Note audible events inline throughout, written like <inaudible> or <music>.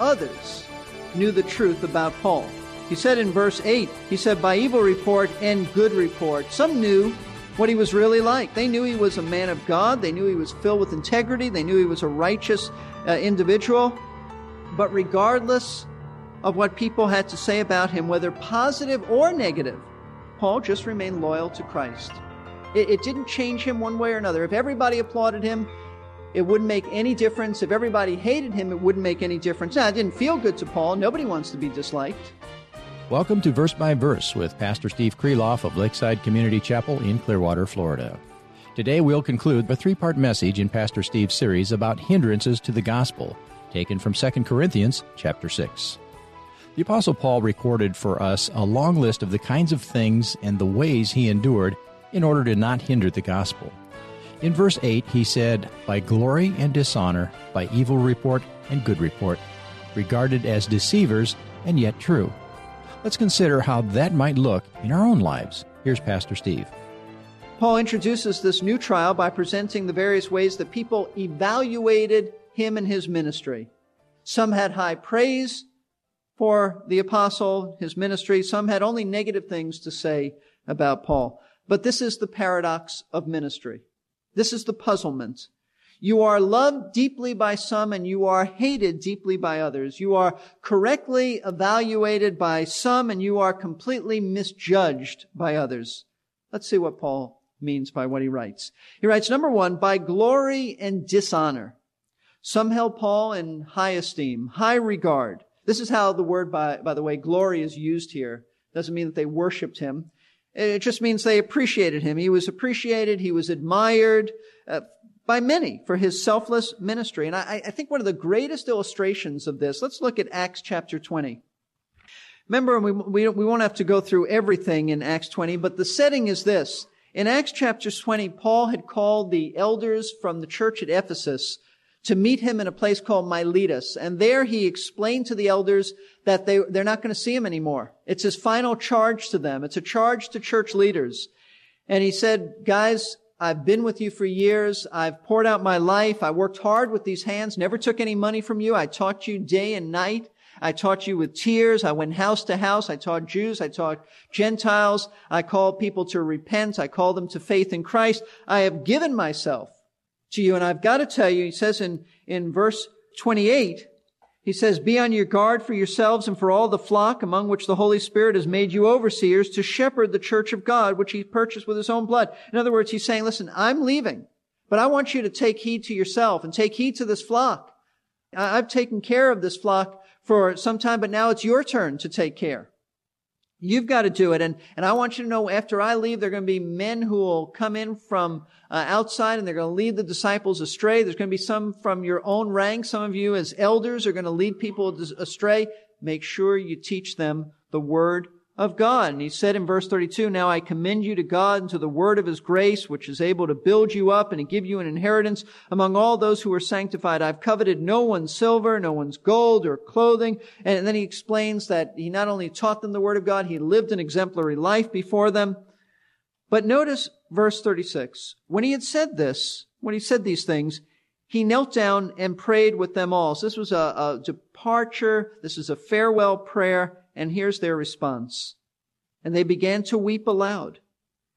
others knew the truth about Paul. He said in verse 8, he said, by evil report and good report. Some knew what he was really like. They knew he was a man of God. They knew he was filled with integrity. They knew he was a righteous uh, individual. But regardless of what people had to say about him, whether positive or negative, Paul just remained loyal to Christ. It, it didn't change him one way or another. If everybody applauded him, it wouldn't make any difference. If everybody hated him, it wouldn't make any difference. Now, it didn't feel good to Paul. Nobody wants to be disliked. Welcome to Verse by Verse with Pastor Steve Kreloff of Lakeside Community Chapel in Clearwater, Florida. Today we'll conclude a three part message in Pastor Steve's series about hindrances to the gospel, taken from 2 Corinthians chapter 6. The Apostle Paul recorded for us a long list of the kinds of things and the ways he endured in order to not hinder the gospel. In verse 8, he said, By glory and dishonor, by evil report and good report, regarded as deceivers and yet true. Let's consider how that might look in our own lives. Here's Pastor Steve. Paul introduces this new trial by presenting the various ways that people evaluated him and his ministry. Some had high praise for the apostle, his ministry. Some had only negative things to say about Paul. But this is the paradox of ministry. This is the puzzlement. You are loved deeply by some and you are hated deeply by others. You are correctly evaluated by some and you are completely misjudged by others. Let's see what Paul means by what he writes. He writes, number one, by glory and dishonor. Some held Paul in high esteem, high regard. This is how the word, by, by the way, glory is used here. Doesn't mean that they worshiped him. It just means they appreciated him. He was appreciated. He was admired. Uh, by many for his selfless ministry. And I, I, think one of the greatest illustrations of this, let's look at Acts chapter 20. Remember, we, we, we won't have to go through everything in Acts 20, but the setting is this. In Acts chapter 20, Paul had called the elders from the church at Ephesus to meet him in a place called Miletus. And there he explained to the elders that they, they're not going to see him anymore. It's his final charge to them. It's a charge to church leaders. And he said, guys, I've been with you for years. I've poured out my life. I worked hard with these hands, never took any money from you. I taught you day and night. I taught you with tears. I went house to house. I taught Jews. I taught Gentiles. I called people to repent. I called them to faith in Christ. I have given myself to you. And I've got to tell you, he says in, in verse 28, he says, Be on your guard for yourselves and for all the flock among which the Holy Spirit has made you overseers to shepherd the church of God, which he purchased with his own blood. In other words, he's saying, listen, I'm leaving, but I want you to take heed to yourself and take heed to this flock. I've taken care of this flock for some time, but now it's your turn to take care. You've got to do it. And, and I want you to know after I leave, there are going to be men who will come in from uh, outside and they're going to lead the disciples astray. There's going to be some from your own rank. Some of you as elders are going to lead people astray. Make sure you teach them the word of God. And he said in verse 32, Now I commend you to God and to the word of his grace, which is able to build you up and to give you an inheritance among all those who are sanctified. I've coveted no one's silver, no one's gold or clothing. And then he explains that he not only taught them the word of God, he lived an exemplary life before them. But notice verse 36. When he had said this, when he said these things, he knelt down and prayed with them all. So this was a, a departure. This is a farewell prayer. And here's their response. And they began to weep aloud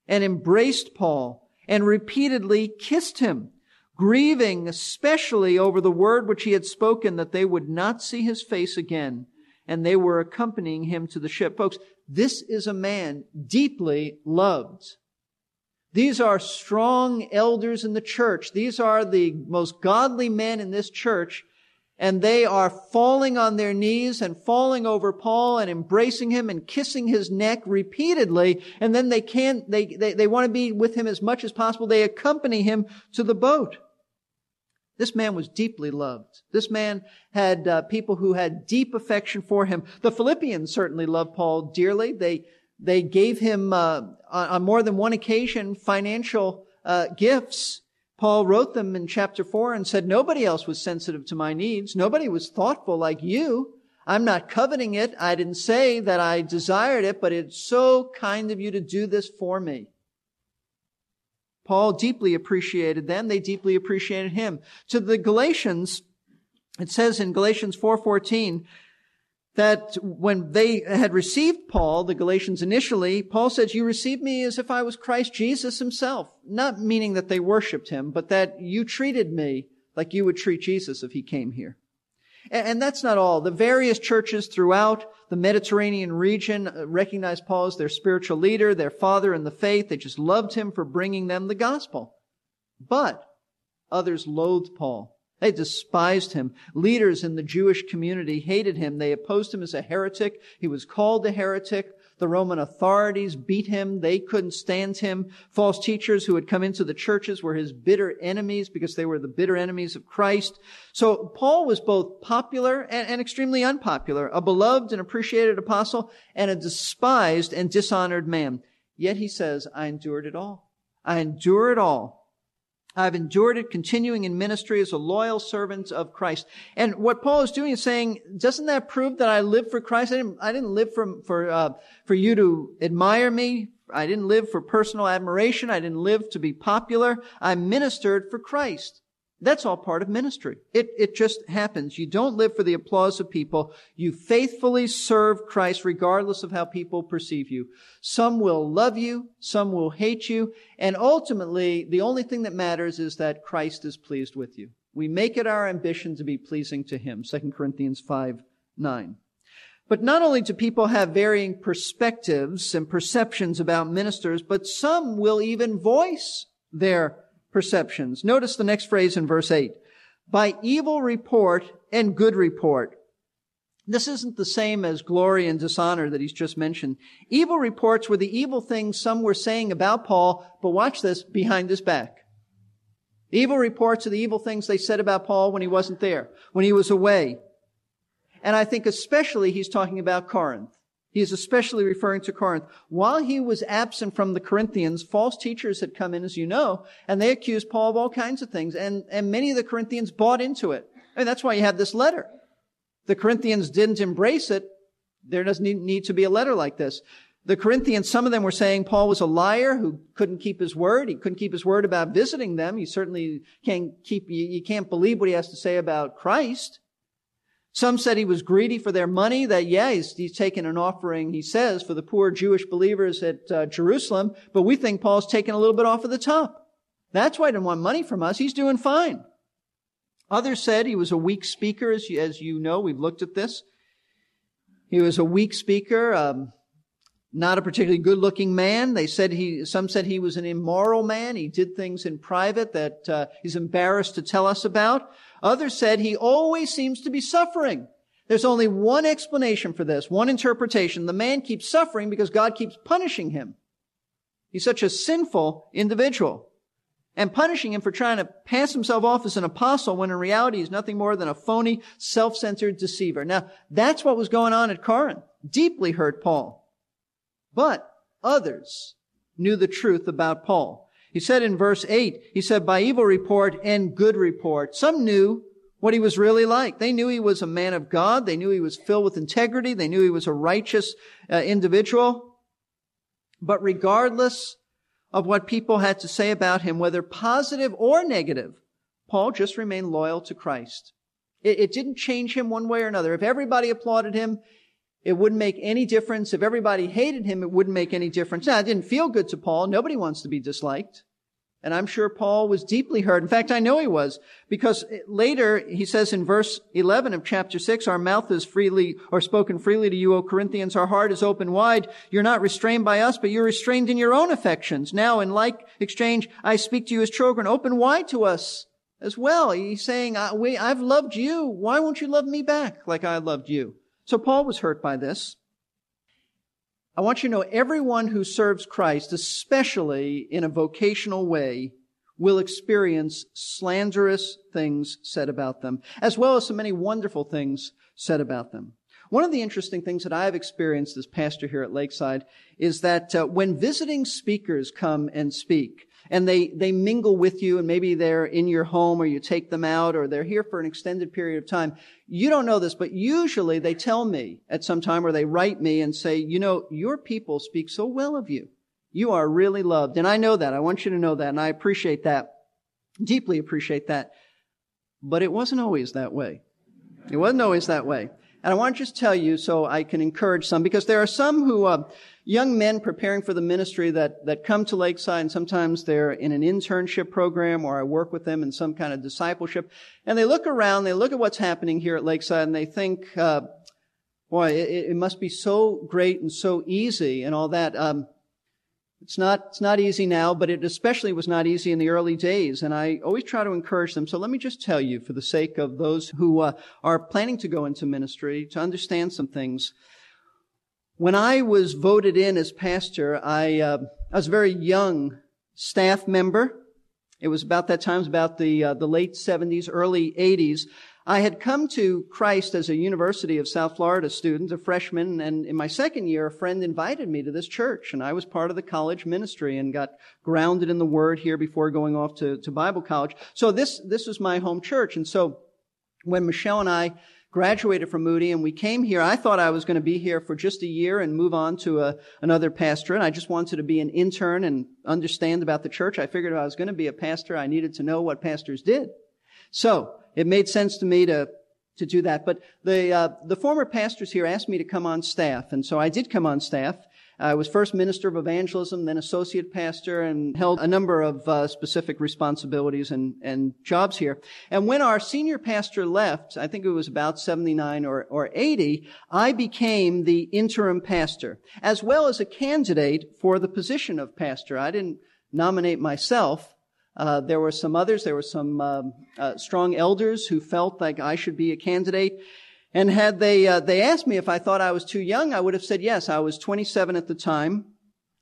and embraced Paul and repeatedly kissed him, grieving especially over the word which he had spoken that they would not see his face again. And they were accompanying him to the ship. Folks, this is a man deeply loved. These are strong elders in the church. These are the most godly men in this church and they are falling on their knees and falling over Paul and embracing him and kissing his neck repeatedly. And then they can't, they, they, they want to be with him as much as possible. They accompany him to the boat. This man was deeply loved. This man had uh, people who had deep affection for him. The Philippians certainly loved Paul dearly. They, they gave him, uh, on more than one occasion, financial uh, gifts Paul wrote them in chapter 4 and said, Nobody else was sensitive to my needs. Nobody was thoughtful like you. I'm not coveting it. I didn't say that I desired it, but it's so kind of you to do this for me. Paul deeply appreciated them. They deeply appreciated him. To the Galatians, it says in Galatians 4:14, that when they had received Paul, the Galatians initially, Paul says, you received me as if I was Christ Jesus himself. Not meaning that they worshiped him, but that you treated me like you would treat Jesus if he came here. And that's not all. The various churches throughout the Mediterranean region uh, recognized Paul as their spiritual leader, their father in the faith. They just loved him for bringing them the gospel. But others loathed Paul. They despised him. Leaders in the Jewish community hated him. They opposed him as a heretic. He was called a heretic. The Roman authorities beat him. They couldn't stand him. False teachers who had come into the churches were his bitter enemies because they were the bitter enemies of Christ. So Paul was both popular and, and extremely unpopular, a beloved and appreciated apostle and a despised and dishonored man. Yet he says, I endured it all. I endure it all I've endured it, continuing in ministry as a loyal servant of Christ. And what Paul is doing is saying, doesn't that prove that I live for Christ? I didn't, I didn't live for, for, uh, for you to admire me. I didn't live for personal admiration. I didn't live to be popular. I ministered for Christ. That's all part of ministry. It, it just happens. You don't live for the applause of people. You faithfully serve Christ regardless of how people perceive you. Some will love you, some will hate you, and ultimately, the only thing that matters is that Christ is pleased with you. We make it our ambition to be pleasing to Him. 2 Corinthians 5, 9. But not only do people have varying perspectives and perceptions about ministers, but some will even voice their perceptions. Notice the next phrase in verse 8. By evil report and good report. This isn't the same as glory and dishonor that he's just mentioned. Evil reports were the evil things some were saying about Paul, but watch this, behind his back. Evil reports are the evil things they said about Paul when he wasn't there, when he was away. And I think especially he's talking about Corinth. He is especially referring to Corinth. While he was absent from the Corinthians, false teachers had come in, as you know, and they accused Paul of all kinds of things, and, and many of the Corinthians bought into it. And that's why you have this letter. The Corinthians didn't embrace it. There doesn't need, to be a letter like this. The Corinthians, some of them were saying Paul was a liar who couldn't keep his word. He couldn't keep his word about visiting them. He certainly can't keep, you, you can't believe what he has to say about Christ. Some said he was greedy for their money, that, yeah, he's, he's an offering, he says, for the poor Jewish believers at uh, Jerusalem, but we think Paul's taken a little bit off of the top. That's why he didn't want money from us. He's doing fine. Others said he was a weak speaker, as you, as you know, we've looked at this. He was a weak speaker, um, not a particularly good looking man. They said he, some said he was an immoral man. He did things in private that uh, he's embarrassed to tell us about. Others said he always seems to be suffering. There's only one explanation for this, one interpretation. The man keeps suffering because God keeps punishing him. He's such a sinful individual. And punishing him for trying to pass himself off as an apostle when in reality he's nothing more than a phony, self-centered deceiver. Now, that's what was going on at Corinth. Deeply hurt Paul. But others knew the truth about Paul. He said in verse 8, he said, by evil report and good report. Some knew what he was really like. They knew he was a man of God. They knew he was filled with integrity. They knew he was a righteous uh, individual. But regardless of what people had to say about him, whether positive or negative, Paul just remained loyal to Christ. It, it didn't change him one way or another. If everybody applauded him, it wouldn't make any difference. If everybody hated him, it wouldn't make any difference. Now, it didn't feel good to Paul. Nobody wants to be disliked. And I'm sure Paul was deeply hurt. In fact, I know he was because later he says in verse 11 of chapter 6, our mouth is freely or spoken freely to you, O Corinthians. Our heart is open wide. You're not restrained by us, but you're restrained in your own affections. Now, in like exchange, I speak to you as children. Open wide to us as well. He's saying, I've loved you. Why won't you love me back like I loved you? So Paul was hurt by this. I want you to know everyone who serves Christ, especially in a vocational way, will experience slanderous things said about them, as well as so many wonderful things said about them. One of the interesting things that I've experienced as pastor here at Lakeside is that uh, when visiting speakers come and speak, and they, they mingle with you and maybe they're in your home or you take them out or they're here for an extended period of time. You don't know this, but usually they tell me at some time or they write me and say, you know, your people speak so well of you. You are really loved. And I know that. I want you to know that. And I appreciate that. Deeply appreciate that. But it wasn't always that way. It wasn't always that way. And I want to just tell you so I can encourage some because there are some who, uh, young men preparing for the ministry that, that come to Lakeside and sometimes they're in an internship program or I work with them in some kind of discipleship and they look around, they look at what's happening here at Lakeside and they think, uh, boy, it, it, must be so great and so easy and all that. Um, it's not, it's not easy now, but it especially was not easy in the early days. And I always try to encourage them. So let me just tell you, for the sake of those who uh, are planning to go into ministry, to understand some things. When I was voted in as pastor, I, uh, I was a very young staff member. It was about that time, it was about the, uh, the late 70s, early 80s. I had come to Christ as a University of South Florida student, a freshman, and in my second year, a friend invited me to this church, and I was part of the college ministry and got grounded in the Word here before going off to, to Bible college. So this, this was my home church, and so when Michelle and I graduated from Moody and we came here, I thought I was going to be here for just a year and move on to a, another pastorate. I just wanted to be an intern and understand about the church. I figured if I was going to be a pastor, I needed to know what pastors did. So, it made sense to me to to do that. But the uh, the former pastors here asked me to come on staff, and so I did come on staff. I was first minister of evangelism, then associate pastor, and held a number of uh, specific responsibilities and, and jobs here. And when our senior pastor left, I think it was about 79 or, or 80, I became the interim pastor, as well as a candidate for the position of pastor. I didn't nominate myself. Uh, there were some others. There were some um, uh, strong elders who felt like I should be a candidate. And had they uh, they asked me if I thought I was too young, I would have said yes. I was 27 at the time,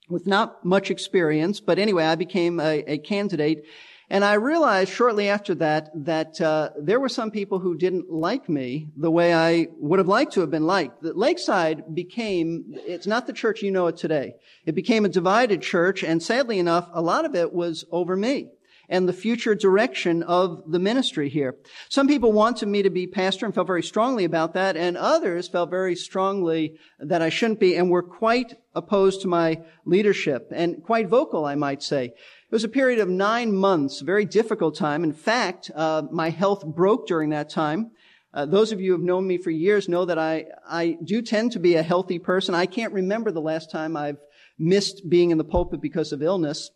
with not much experience. But anyway, I became a, a candidate. And I realized shortly after that that uh, there were some people who didn't like me the way I would have liked to have been liked. That Lakeside became, it's not the church you know it today. It became a divided church, and sadly enough, a lot of it was over me and the future direction of the ministry here. Some people wanted me to be pastor and felt very strongly about that, and others felt very strongly that I shouldn't be and were quite opposed to my leadership and quite vocal, I might say. It was a period of nine months, very difficult time. In fact, uh, my health broke during that time. Uh, those of you who have known me for years know that I, I do tend to be a healthy person. I can't remember the last time I've missed being in the pulpit because of illness.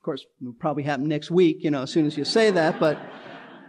Of course, it'll probably happen next week, you know, as soon as you say that, but,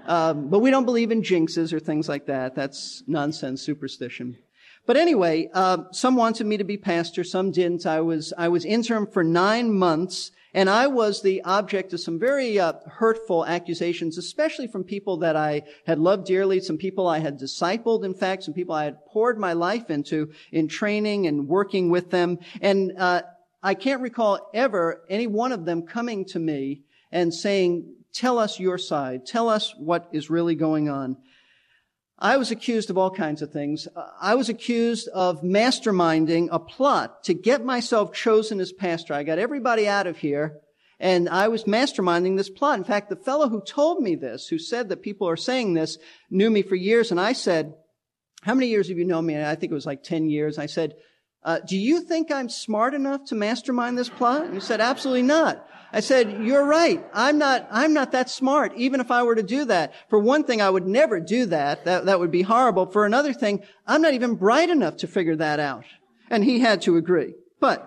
um, but we don't believe in jinxes or things like that. That's nonsense superstition. But anyway, uh, some wanted me to be pastor, some didn't. I was, I was interim for nine months, and I was the object of some very uh, hurtful accusations, especially from people that I had loved dearly, some people I had discipled, in fact, some people I had poured my life into in training and working with them. And uh, I can't recall ever any one of them coming to me and saying, tell us your side. Tell us what is really going on. I was accused of all kinds of things. I was accused of masterminding a plot to get myself chosen as pastor. I got everybody out of here and I was masterminding this plot. In fact, the fellow who told me this, who said that people are saying this, knew me for years and I said, how many years have you known me? And I think it was like 10 years. I said, uh, do you think I'm smart enough to mastermind this plot? And he said, absolutely not. I said, you're right. I'm not, I'm not that smart, even if I were to do that. For one thing, I would never do that. That, that would be horrible. For another thing, I'm not even bright enough to figure that out. And he had to agree. But,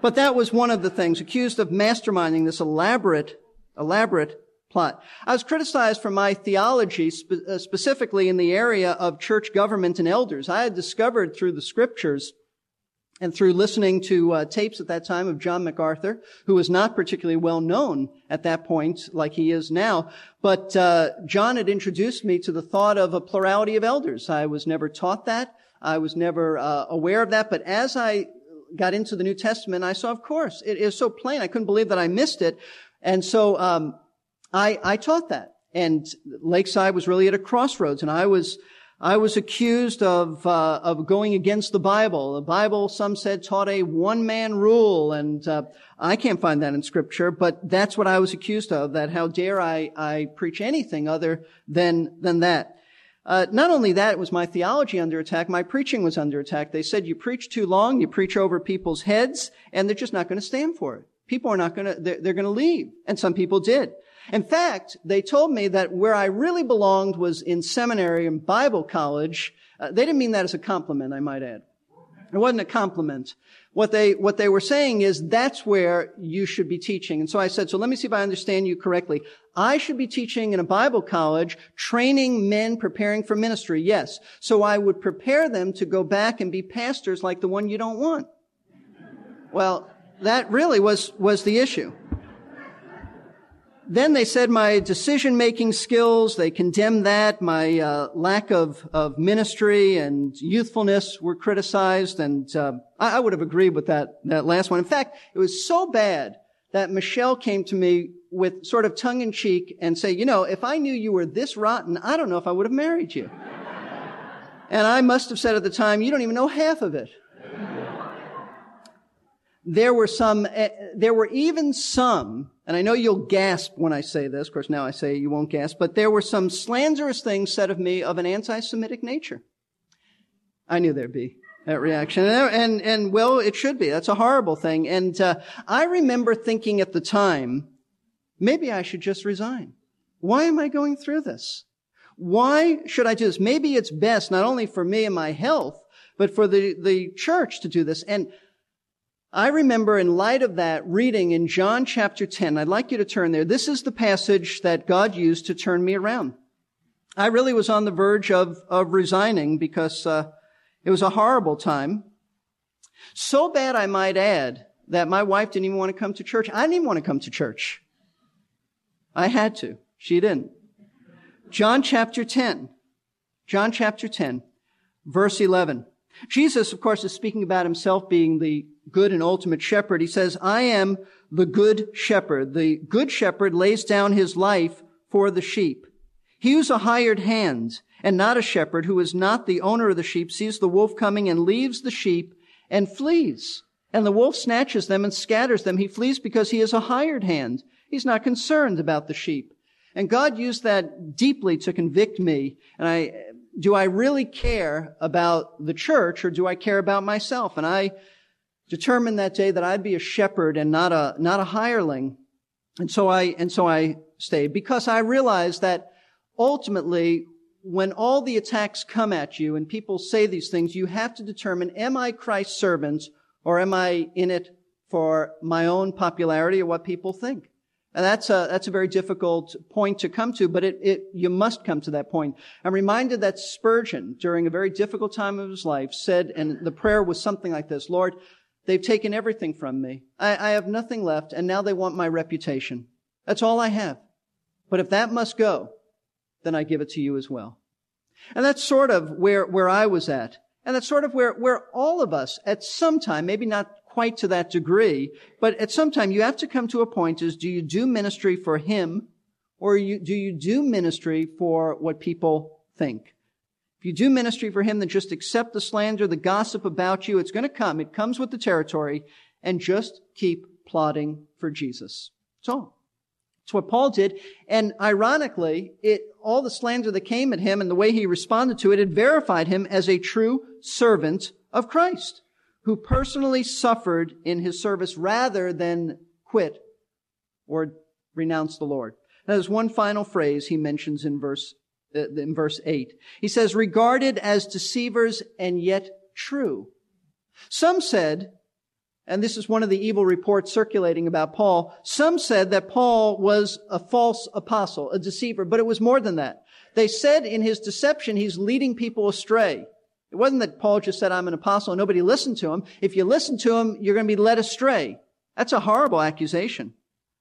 but that was one of the things, accused of masterminding this elaborate, elaborate plot. I was criticized for my theology, spe- uh, specifically in the area of church government and elders. I had discovered through the scriptures and through listening to uh, tapes at that time of John MacArthur, who was not particularly well known at that point like he is now, but uh, John had introduced me to the thought of a plurality of elders. I was never taught that. I was never uh, aware of that. But as I got into the New Testament, I saw, of course, it is so plain. I couldn't believe that I missed it, and so um, I, I taught that. And Lakeside was really at a crossroads, and I was I was accused of uh, of going against the Bible. The Bible, some said, taught a one man rule, and uh, I can't find that in Scripture. But that's what I was accused of. That how dare I I preach anything other than than that? Uh, not only that, it was my theology under attack. My preaching was under attack. They said you preach too long, you preach over people's heads, and they're just not going to stand for it. People are not going to. They're, they're going to leave, and some people did. In fact, they told me that where I really belonged was in seminary and Bible college. Uh, they didn't mean that as a compliment, I might add. It wasn't a compliment. What they, what they were saying is that's where you should be teaching. And so I said, so let me see if I understand you correctly. I should be teaching in a Bible college, training men preparing for ministry. Yes. So I would prepare them to go back and be pastors like the one you don't want. Well, that really was, was the issue. Then they said my decision making skills, they condemned that. My uh, lack of, of ministry and youthfulness were criticized. And uh, I, I would have agreed with that, that last one. In fact, it was so bad that Michelle came to me with sort of tongue in cheek and say, you know, if I knew you were this rotten, I don't know if I would have married you. and I must have said at the time, you don't even know half of it. There were some, uh, there were even some and I know you'll gasp when I say this. Of course, now I say you won't gasp, but there were some slanderous things said of me of an anti-Semitic nature. I knew there'd be that reaction. And, and, and well, it should be. That's a horrible thing. And, uh, I remember thinking at the time, maybe I should just resign. Why am I going through this? Why should I do this? Maybe it's best not only for me and my health, but for the, the church to do this. And I remember in light of that reading in John chapter 10, I'd like you to turn there. This is the passage that God used to turn me around. I really was on the verge of, of resigning because uh, it was a horrible time. So bad, I might add, that my wife didn't even want to come to church. I didn't even want to come to church. I had to. She didn't. John chapter 10. John chapter 10, verse 11. Jesus, of course, is speaking about himself being the good and ultimate shepherd. He says, I am the good shepherd. The good shepherd lays down his life for the sheep. He who's a hired hand and not a shepherd, who is not the owner of the sheep, sees the wolf coming and leaves the sheep and flees. And the wolf snatches them and scatters them. He flees because he is a hired hand. He's not concerned about the sheep. And God used that deeply to convict me. And I, do I really care about the church or do I care about myself? And I determined that day that I'd be a shepherd and not a, not a hireling. And so I, and so I stayed because I realized that ultimately when all the attacks come at you and people say these things, you have to determine, am I Christ's servant or am I in it for my own popularity or what people think? And that's a, that's a very difficult point to come to, but it, it, you must come to that point. I'm reminded that Spurgeon, during a very difficult time of his life, said, and the prayer was something like this, Lord, they've taken everything from me. I, I have nothing left, and now they want my reputation. That's all I have. But if that must go, then I give it to you as well. And that's sort of where, where I was at. And that's sort of where, where all of us at some time, maybe not quite to that degree, but at some time you have to come to a point is do you do ministry for him or you, do you do ministry for what people think? If you do ministry for him, then just accept the slander, the gossip about you. It's going to come. It comes with the territory and just keep plodding for Jesus. That's all. It's what Paul did. And ironically, it, all the slander that came at him and the way he responded to it had verified him as a true servant of Christ who personally suffered in his service rather than quit or renounce the Lord. Now, there's one final phrase he mentions in verse, uh, in verse 8. He says, regarded as deceivers and yet true. Some said, and this is one of the evil reports circulating about Paul, some said that Paul was a false apostle, a deceiver, but it was more than that. They said in his deception, he's leading people astray. It wasn't that Paul just said, I'm an apostle and nobody listened to him. If you listen to him, you're going to be led astray. That's a horrible accusation.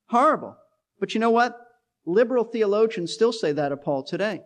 Horrible. But you know what? Liberal theologians still say that of Paul today.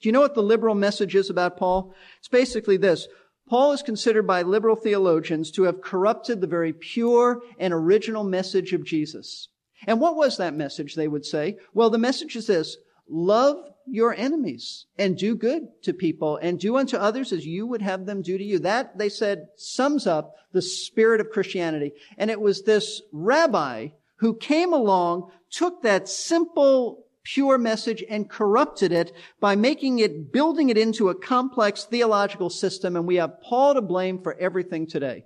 Do you know what the liberal message is about Paul? It's basically this. Paul is considered by liberal theologians to have corrupted the very pure and original message of Jesus. And what was that message, they would say? Well, the message is this. Love your enemies and do good to people and do unto others as you would have them do to you. That, they said, sums up the spirit of Christianity. And it was this rabbi who came along, took that simple, pure message and corrupted it by making it, building it into a complex theological system. And we have Paul to blame for everything today.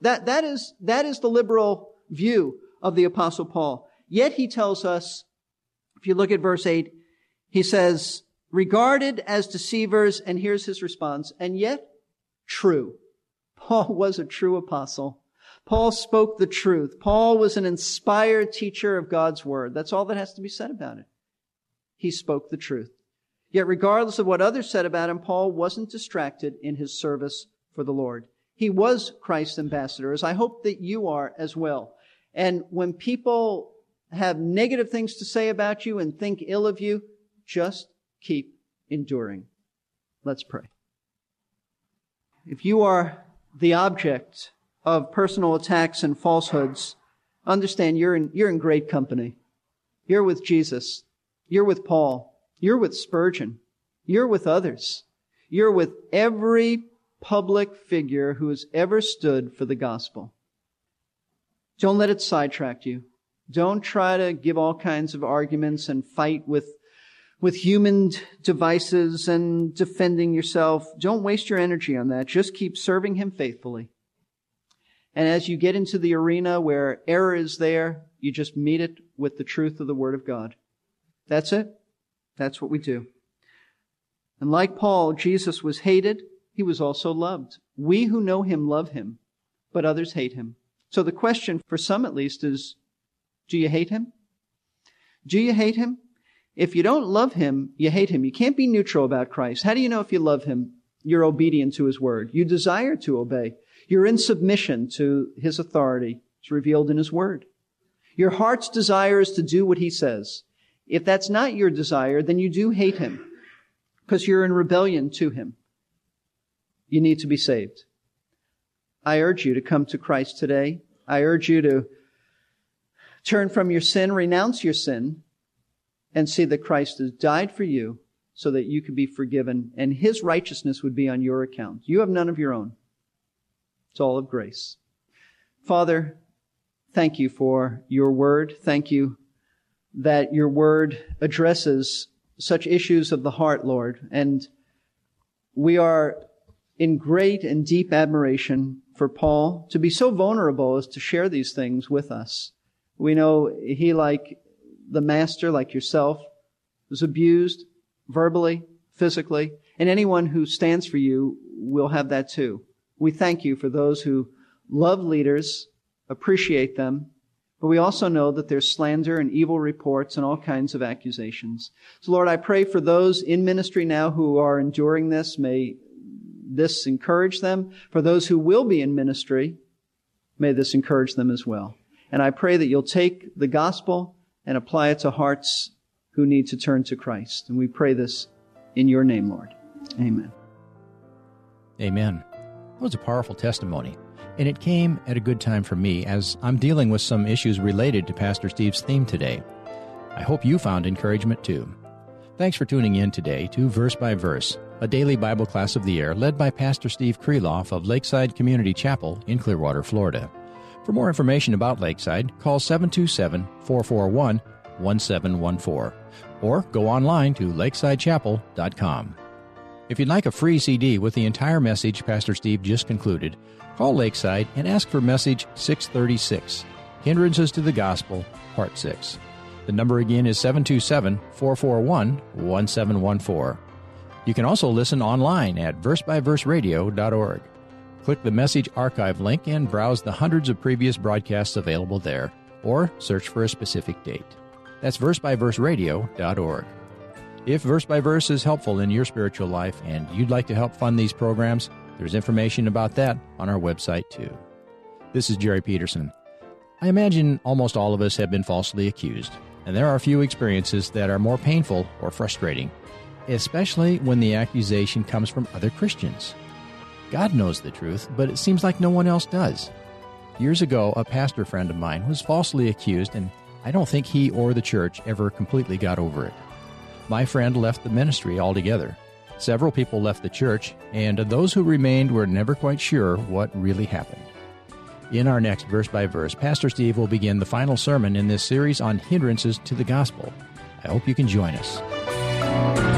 That, that is, that is the liberal view of the apostle Paul. Yet he tells us, if you look at verse 8, he says, regarded as deceivers, and here's his response, and yet true. Paul <laughs> was a true apostle. Paul spoke the truth. Paul was an inspired teacher of God's word. That's all that has to be said about it. He spoke the truth. Yet regardless of what others said about him, Paul wasn't distracted in his service for the Lord. He was Christ's ambassador, as I hope that you are as well. And when people have negative things to say about you and think ill of you, just keep enduring. Let's pray. If you are the object of personal attacks and falsehoods, understand you're in, you're in great company. You're with Jesus. You're with Paul. You're with Spurgeon. You're with others. You're with every public figure who has ever stood for the gospel. Don't let it sidetrack you. Don't try to give all kinds of arguments and fight with, with human devices and defending yourself. Don't waste your energy on that. Just keep serving Him faithfully. And as you get into the arena where error is there, you just meet it with the truth of the Word of God. That's it. That's what we do. And like Paul, Jesus was hated. He was also loved. We who know him love him, but others hate him. So the question, for some at least, is do you hate him? Do you hate him? If you don't love him, you hate him. You can't be neutral about Christ. How do you know if you love him? You're obedient to his word. You desire to obey. You're in submission to his authority. It's revealed in his word. Your heart's desire is to do what he says. If that's not your desire, then you do hate him because you're in rebellion to him. You need to be saved. I urge you to come to Christ today. I urge you to turn from your sin, renounce your sin, and see that Christ has died for you so that you could be forgiven and his righteousness would be on your account. You have none of your own. It's all of grace. Father, thank you for your word. Thank you that your word addresses such issues of the heart, Lord. And we are in great and deep admiration for Paul to be so vulnerable as to share these things with us. We know he, like the master, like yourself, was abused verbally, physically, and anyone who stands for you will have that too. We thank you for those who love leaders, appreciate them, but we also know that there's slander and evil reports and all kinds of accusations. So Lord, I pray for those in ministry now who are enduring this. May this encourage them. For those who will be in ministry, may this encourage them as well. And I pray that you'll take the gospel and apply it to hearts who need to turn to Christ. And we pray this in your name, Lord. Amen. Amen. That was a powerful testimony. And it came at a good time for me as I'm dealing with some issues related to Pastor Steve's theme today. I hope you found encouragement too. Thanks for tuning in today to Verse by Verse, a daily Bible class of the year led by Pastor Steve Kreloff of Lakeside Community Chapel in Clearwater, Florida. For more information about Lakeside, call 727 441 1714 or go online to lakesidechapel.com. If you'd like a free CD with the entire message Pastor Steve just concluded, call Lakeside and ask for message 636 Hindrances to the Gospel, Part 6. The number again is 727 441 1714. You can also listen online at versebyverseradio.org. Click the message archive link and browse the hundreds of previous broadcasts available there, or search for a specific date. That's versebyverseradio.org. If Verse by Verse is helpful in your spiritual life and you'd like to help fund these programs, There's information about that on our website, too. This is Jerry Peterson. I imagine almost all of us have been falsely accused, and there are few experiences that are more painful or frustrating, especially when the accusation comes from other Christians. God knows the truth, but it seems like no one else does. Years ago, a pastor friend of mine was falsely accused, and I don't think he or the church ever completely got over it. My friend left the ministry altogether. Several people left the church, and those who remained were never quite sure what really happened. In our next verse by verse, Pastor Steve will begin the final sermon in this series on hindrances to the gospel. I hope you can join us.